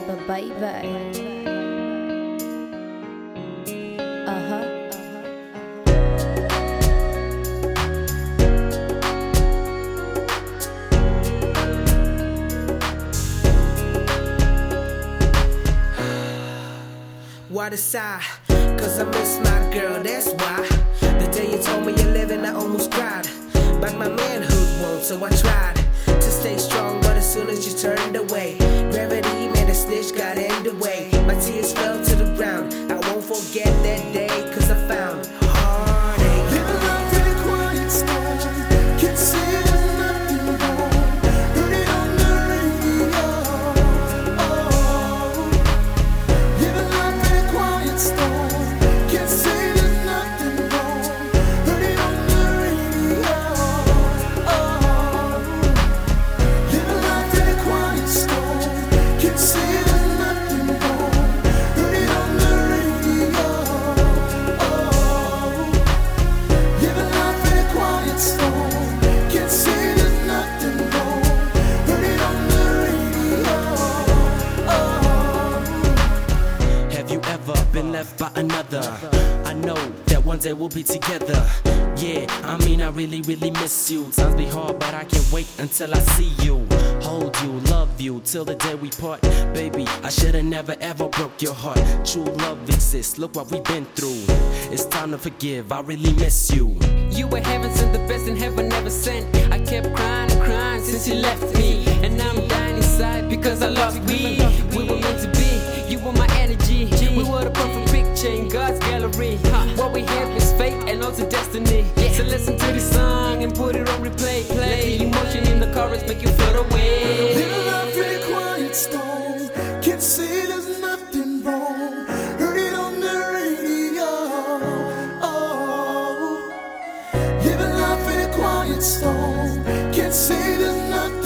baby. Uh huh. Why the sigh? Cause I miss my girl, that's why. The day you told me you're living, I almost cried. But my manhood won't, so I tried to stay strong. But as soon as you turned away, gravity got in the way. My tears fell to the ground. I won't forget that day, cause I found another? I know that one day we'll be together. Yeah, I mean, I really, really miss you. Times be hard, but I can't wait until I see you. Hold you, love you, till the day we part. Baby, I should've never ever broke your heart. True love exists, look what we've been through. It's time to forgive, I really miss you. You were heaven sent, the best in heaven never sent. I kept crying and crying since you left So listen to this song and put it on replay. Play Let the emotion in the chorus make you float away. In every quiet storm, can see there's nothing wrong. Heard it on the radio. Living life in a quiet storm, can see there's nothing.